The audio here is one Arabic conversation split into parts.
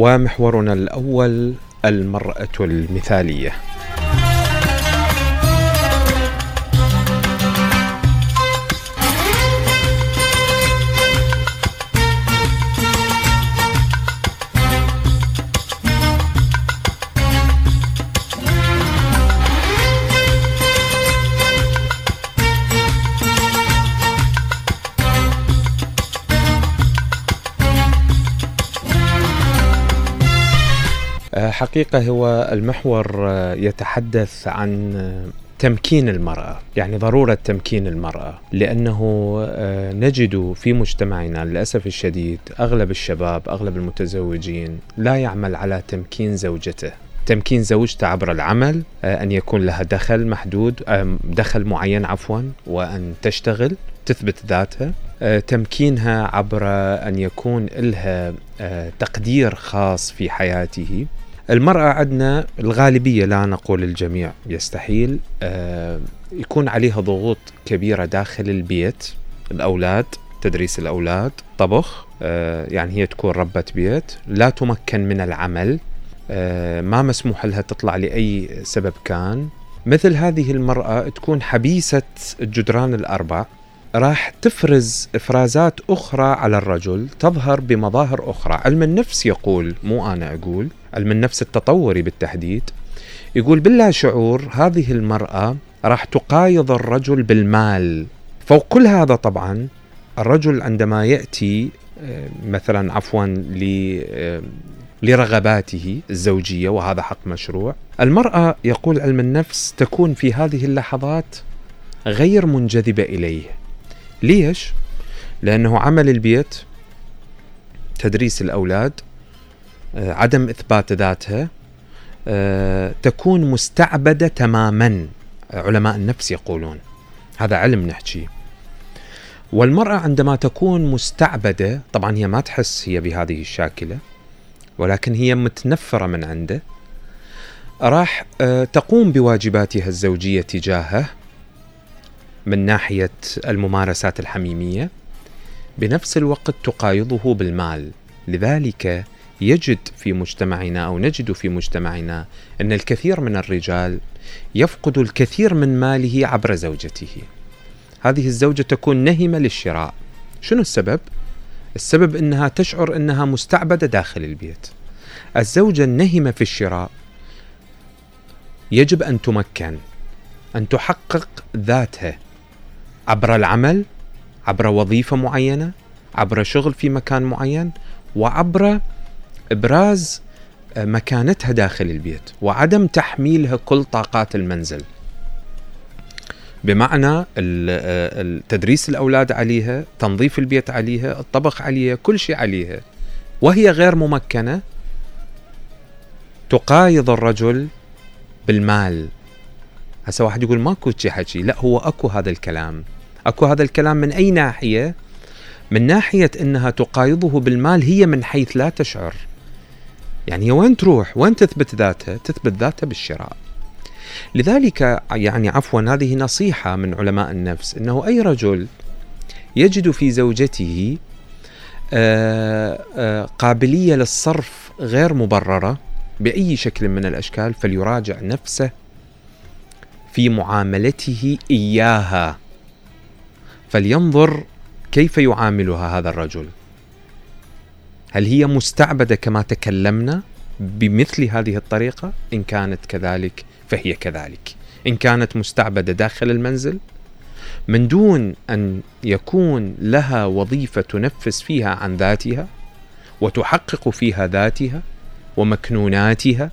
ومحورنا الأول المرأة المثالية. حقيقة هو المحور آه، يتحدث عن آه، تمكين المرأة يعني ضرورة تمكين المرأة لأنه آه، نجد في مجتمعنا للأسف الشديد أغلب الشباب أغلب المتزوجين لا يعمل على تمكين زوجته. تمكين زوجته عبر العمل أن يكون لها دخل محدود دخل معين عفوا وأن تشتغل تثبت ذاتها. تمكينها عبر أن يكون لها تقدير خاص في حياته. المرأة عندنا الغالبية لا نقول الجميع يستحيل آه يكون عليها ضغوط كبيرة داخل البيت الأولاد تدريس الأولاد طبخ آه يعني هي تكون ربة بيت لا تمكن من العمل آه ما مسموح لها تطلع لأي سبب كان. مثل هذه المرأة تكون حبيسة الجدران الأربع راح تفرز إفرازات أخرى على الرجل تظهر بمظاهر أخرى، علم النفس يقول مو أنا أقول، علم النفس التطوري بالتحديد يقول باللا شعور هذه المرأة راح تقايض الرجل بالمال، فوق كل هذا طبعا الرجل عندما يأتي آه، مثلا عفوا آه، لرغباته الزوجية وهذا حق مشروع، المرأة يقول علم النفس تكون في هذه اللحظات غير منجذبة إليه. ليش؟ لأنه عمل البيت تدريس الأولاد آه، عدم إثبات ذاتها آه، تكون مستعبدة تماما علماء النفس يقولون. هذا علم نحكي. والمرأة عندما تكون مستعبدة طبعا هي ما تحس هي بهذه الشاكلة ولكن هي متنفرة من عنده راح آه، تقوم بواجباتها الزوجية تجاهه. من ناحية الممارسات الحميمية بنفس الوقت تقايضه بالمال. لذلك يجد في مجتمعنا أو نجد في مجتمعنا أن الكثير من الرجال يفقد الكثير من ماله عبر زوجته. هذه الزوجة تكون نهمة للشراء. شنو السبب؟ السبب أنها تشعر أنها مستعبدة داخل البيت. الزوجة النهمة في الشراء يجب أن تمكن أن تحقق ذاتها. عبر العمل عبر وظيفة معينة عبر شغل في مكان معين وعبر إبراز آه، مكانتها داخل البيت وعدم تحميلها كل طاقات المنزل. بمعنى آه، تدريس الأولاد عليها تنظيف البيت عليها الطبخ عليها كل شيء عليها. وهي غير ممكنة تقايض الرجل بالمال. هسه واحد يقول ماكو شي حكي. لا هو أكو هذا الكلام. أكو هذا الكلام من أي ناحية؟ من ناحية إنها تقايضه بالمال هي من حيث لا تشعر. يعني هي وين تروح؟ وين تثبت ذاتها؟ تثبت ذاتها بالشراء. لذلك يعني عفوا هذه نصيحة من علماء النفس إنه أي رجل يجد في زوجته آه، آه، قابلية للصرف غير مبررة بأي شكل من الأشكال فليراجع نفسه في معاملته إياها. فلينظر كيف يعاملها هذا الرجل. هل هي مستعبدة كما تكلمنا بمثل هذه الطريقة؟ إن كانت كذلك فهي كذلك. إن كانت مستعبدة داخل المنزل من دون أن يكون لها وظيفة تنفس فيها عن ذاتها وتحقق فيها ذاتها ومكنوناتها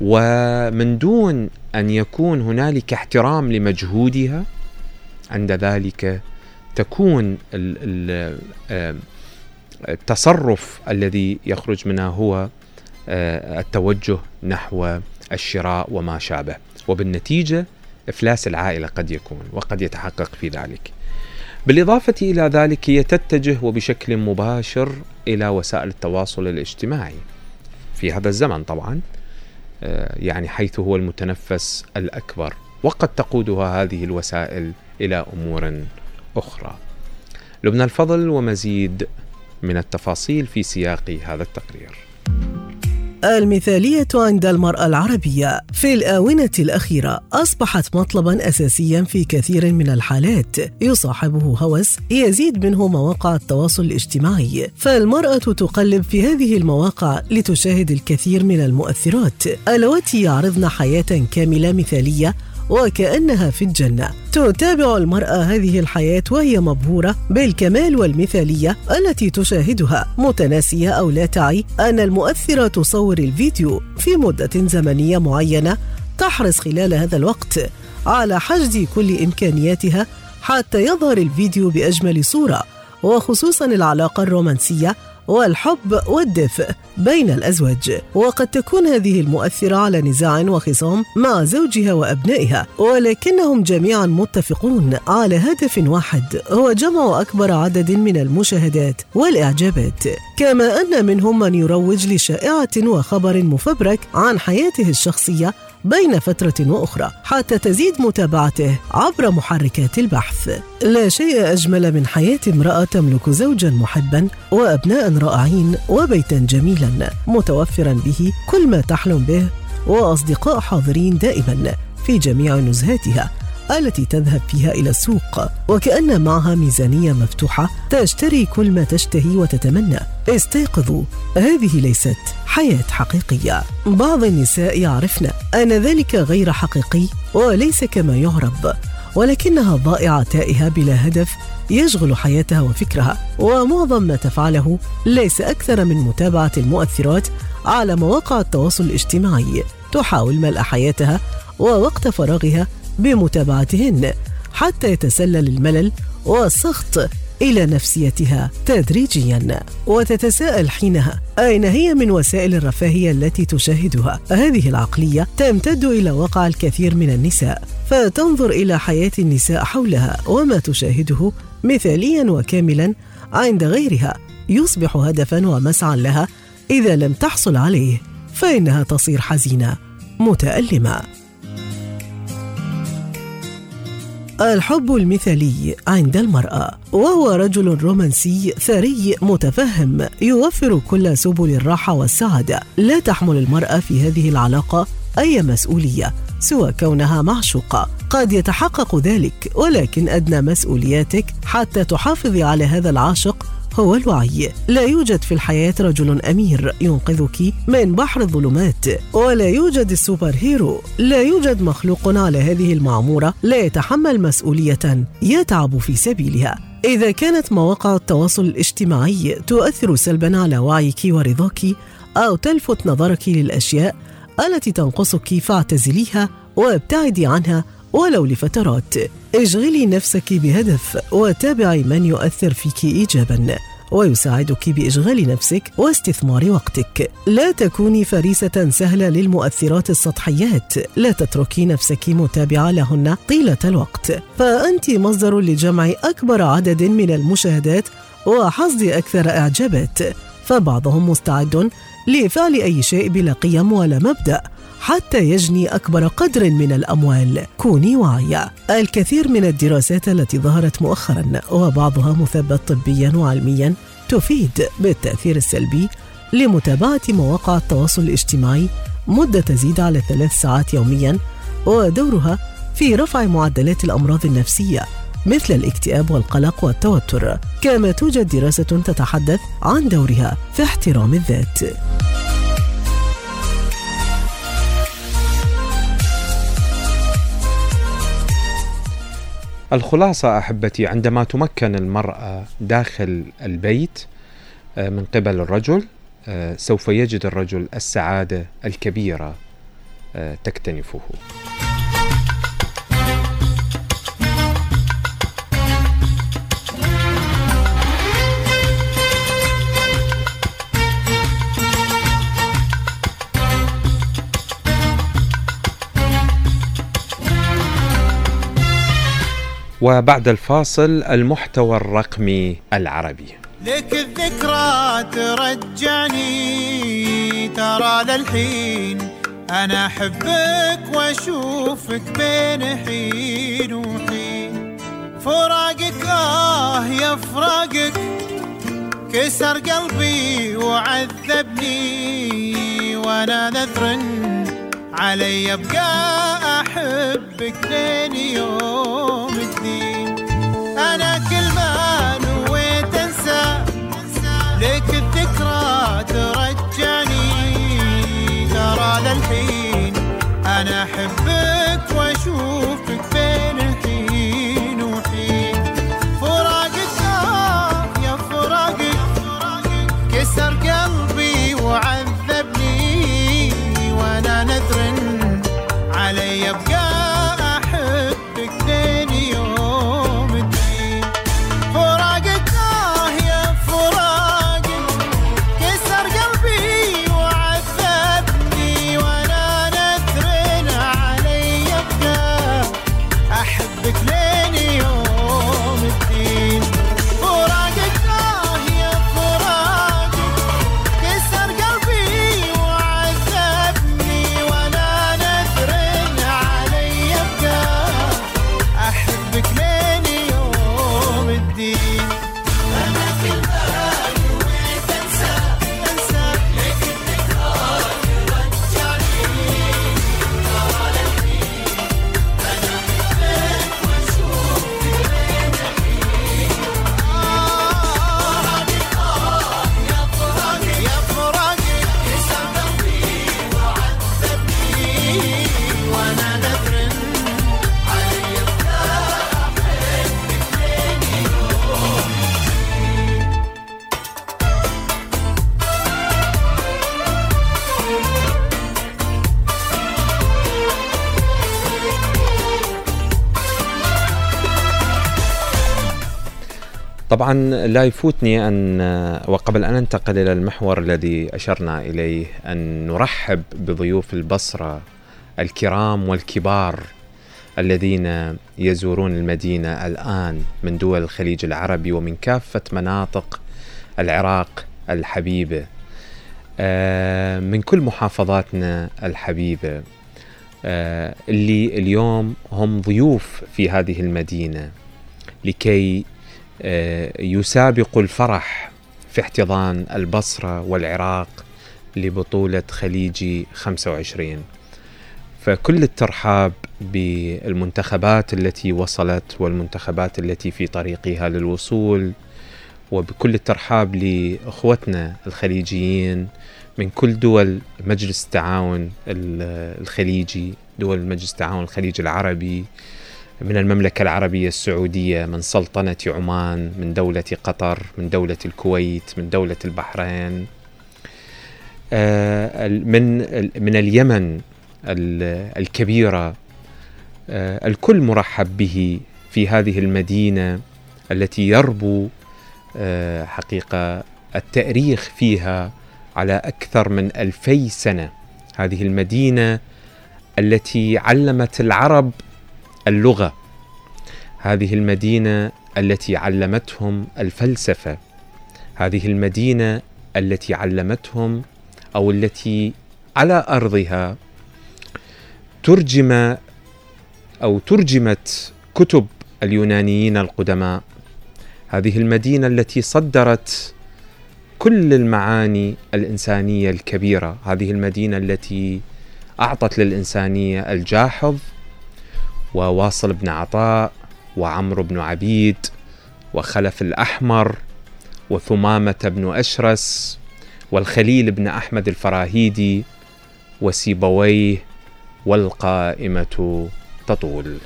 ومن دون أن يكون هنالك احترام لمجهودها عند ذلك تكون التصرف الذي يخرج منها هو آه، التوجه نحو الشراء وما شابه. وبالنتيجة إفلاس العائلة قد يكون وقد يتحقق في ذلك. بالإضافة إلى ذلك هي تتجه وبشكل مباشر إلى وسائل التواصل الاجتماعي. في هذا الزمن طبعا آه، يعني حيث هو المتنفس الأكبر. وقد تقودها هذه الوسائل إلى أمور أخرى. لبنى الفضل ومزيد من التفاصيل في سياق هذا التقرير. المثالية عند المرأة العربية في الآونة الأخيرة أصبحت مطلبا أساسيا في كثير من الحالات يصاحبه هوس يزيد منه مواقع التواصل الاجتماعي فالمرأة تقلب في هذه المواقع لتشاهد الكثير من المؤثرات اللواتي يعرضن حياة كاملة مثالية وكأنها في الجنة. تتابع المرأة هذه الحياة وهي مبهورة بالكمال والمثالية التي تشاهدها. متناسية أو لا تعي أن المؤثرة تصور الفيديو في مدة زمنية معينة تحرص خلال هذا الوقت على حشد كل إمكانياتها حتى يظهر الفيديو بأجمل صورة. وخصوصا العلاقة الرومانسية والحب والدفء بين الأزواج. وقد تكون هذه المؤثرة على نزاع وخصام مع زوجها وأبنائها ولكنهم جميعا متفقون على هدف واحد هو جمع أكبر عدد من المشاهدات والإعجابات. كما أن منهم من يروج لشائعة وخبر مفبرك عن حياته الشخصية بين فترة وأخرى حتى تزيد متابعته عبر محركات البحث. لا شيء أجمل من حياة امرأة تملك زوجا محبا وأبناء رائعين وبيتا جميلا متوفرا به كل ما تحلم به وأصدقاء حاضرين دائما في جميع نزهاتها التي تذهب فيها إلى السوق. وكأن معها ميزانية مفتوحة تشتري كل ما تشتهي وتتمنى. استيقظوا. هذه ليست حياة حقيقية. بعض النساء يعرفن أن ذلك غير حقيقي وليس كما يعرض ولكنها ضائعة تائهة بلا هدف يشغل حياتها وفكرها. ومعظم ما تفعله ليس أكثر من متابعة المؤثرات على مواقع التواصل الاجتماعي. تحاول ملء حياتها ووقت فراغها بمتابعتهن حتى يتسلل الملل والسخط إلى نفسيتها تدريجيا. وتتساءل حينها أين هي من وسائل الرفاهية التي تشاهدها؟ هذه العقلية تمتد إلى واقع الكثير من النساء فتنظر إلى حياة النساء حولها وما تشاهده مثاليا وكاملا عند غيرها يصبح هدفا ومسعى لها إذا لم تحصل عليه فإنها تصير حزينة متألمة. الحب المثالي عند المرأة وهو رجل رومانسي ثري متفهم يوفر كل سبل الراحة والسعادة. لا تحمل المرأة في هذه العلاقة أي مسؤولية سوى كونها معشوقة. قد يتحقق ذلك ولكن أدنى مسؤولياتك حتى تحافظي على هذا العاشق هو الوعي لا يوجد في الحياة رجل أمير ينقذك من بحر الظلمات ولا يوجد السوبر هيرو. لا يوجد مخلوق على هذه المعمورة لا يتحمل مسؤولية يتعب في سبيلها. إذا كانت مواقع التواصل الاجتماعي تؤثر سلبا على وعيك ورضاك أو تلفت نظرك للأشياء التي تنقصك فاعتزليها وابتعدي عنها ولو لفترات. اشغلي نفسك بهدف وتابعي من يؤثر فيك ايجابا. ويساعدك بإشغال نفسك واستثمار وقتك. لا تكوني فريسة سهلة للمؤثرات السطحيات. لا تتركي نفسك متابعة لهن طيلة الوقت. فأنت مصدر لجمع أكبر عدد من المشاهدات وحصد أكثر إعجابات. فبعضهم مستعد لفعل أي شيء بلا قيم ولا مبدأ. حتى يجني أكبر قدر من الأموال. كوني واعية. الكثير من الدراسات التي ظهرت مؤخرا وبعضها مثبت طبيا وعلميا تفيد بالتأثير السلبي لمتابعة مواقع التواصل الاجتماعي مدة تزيد على ثلاث ساعات يوميا ودورها في رفع معدلات الأمراض النفسية مثل الاكتئاب والقلق والتوتر. كما توجد دراسة تتحدث عن دورها في احترام الذات. الخلاصة أحبتي عندما تمكن المرأة داخل البيت آه، من قبل الرجل آه، سوف يجد الرجل السعادة الكبيرة آه، تكتنفه. وبعد الفاصل المحتوى الرقمي العربي. لك الذكرى ترجعني ترى للحين أنا أحبك وأشوفك بين حين وحين. فراقك آه يا فراقك كسر قلبي وعذبني وأنا نذر علي ابقى أحبك لين يوم الدين أنا طبعا لا يفوتني أن وقبل أن ننتقل إلى المحور الذي أشرنا إليه أن نرحب بضيوف البصرة الكرام والكبار الذين يزورون المدينة الآن من دول الخليج العربي ومن كافة مناطق العراق الحبيبة. آه، من كل محافظاتنا الحبيبة آه، اللي اليوم هم ضيوف في هذه المدينة لكي يسابق الفرح في احتضان البصرة والعراق لبطولة خليجي 25 فكل الترحاب بالمنتخبات التي وصلت والمنتخبات التي في طريقها للوصول وبكل الترحاب لإخوتنا الخليجيين من كل دول مجلس التعاون ال- الخليجي دول مجلس التعاون الخليج العربي من المملكة العربية السعودية من سلطنة عمان من دولة قطر من دولة الكويت من دولة البحرين. آه، من من اليمن ال- الكبيرة. آه، الكل مرحب به في هذه المدينة التي يربو آه، حقيقة التأريخ فيها على أكثر من ألفي سنة. هذه المدينة التي علمت العرب اللغة. هذه المدينة التي علمتهم الفلسفة. هذه المدينة التي علمتهم أو التي على أرضها ترجم أو ترجمت كتب اليونانيين القدماء. هذه المدينة التي صدرت كل المعاني الإنسانية الكبيرة. هذه المدينة التي أعطت للإنسانية الجاحظ وواصل بن عطاء وعمرو بن عبيد وخلف الأحمر وثمامة بن أشرس والخليل بن أحمد الفراهيدي وسيبويه والقائمة تطول.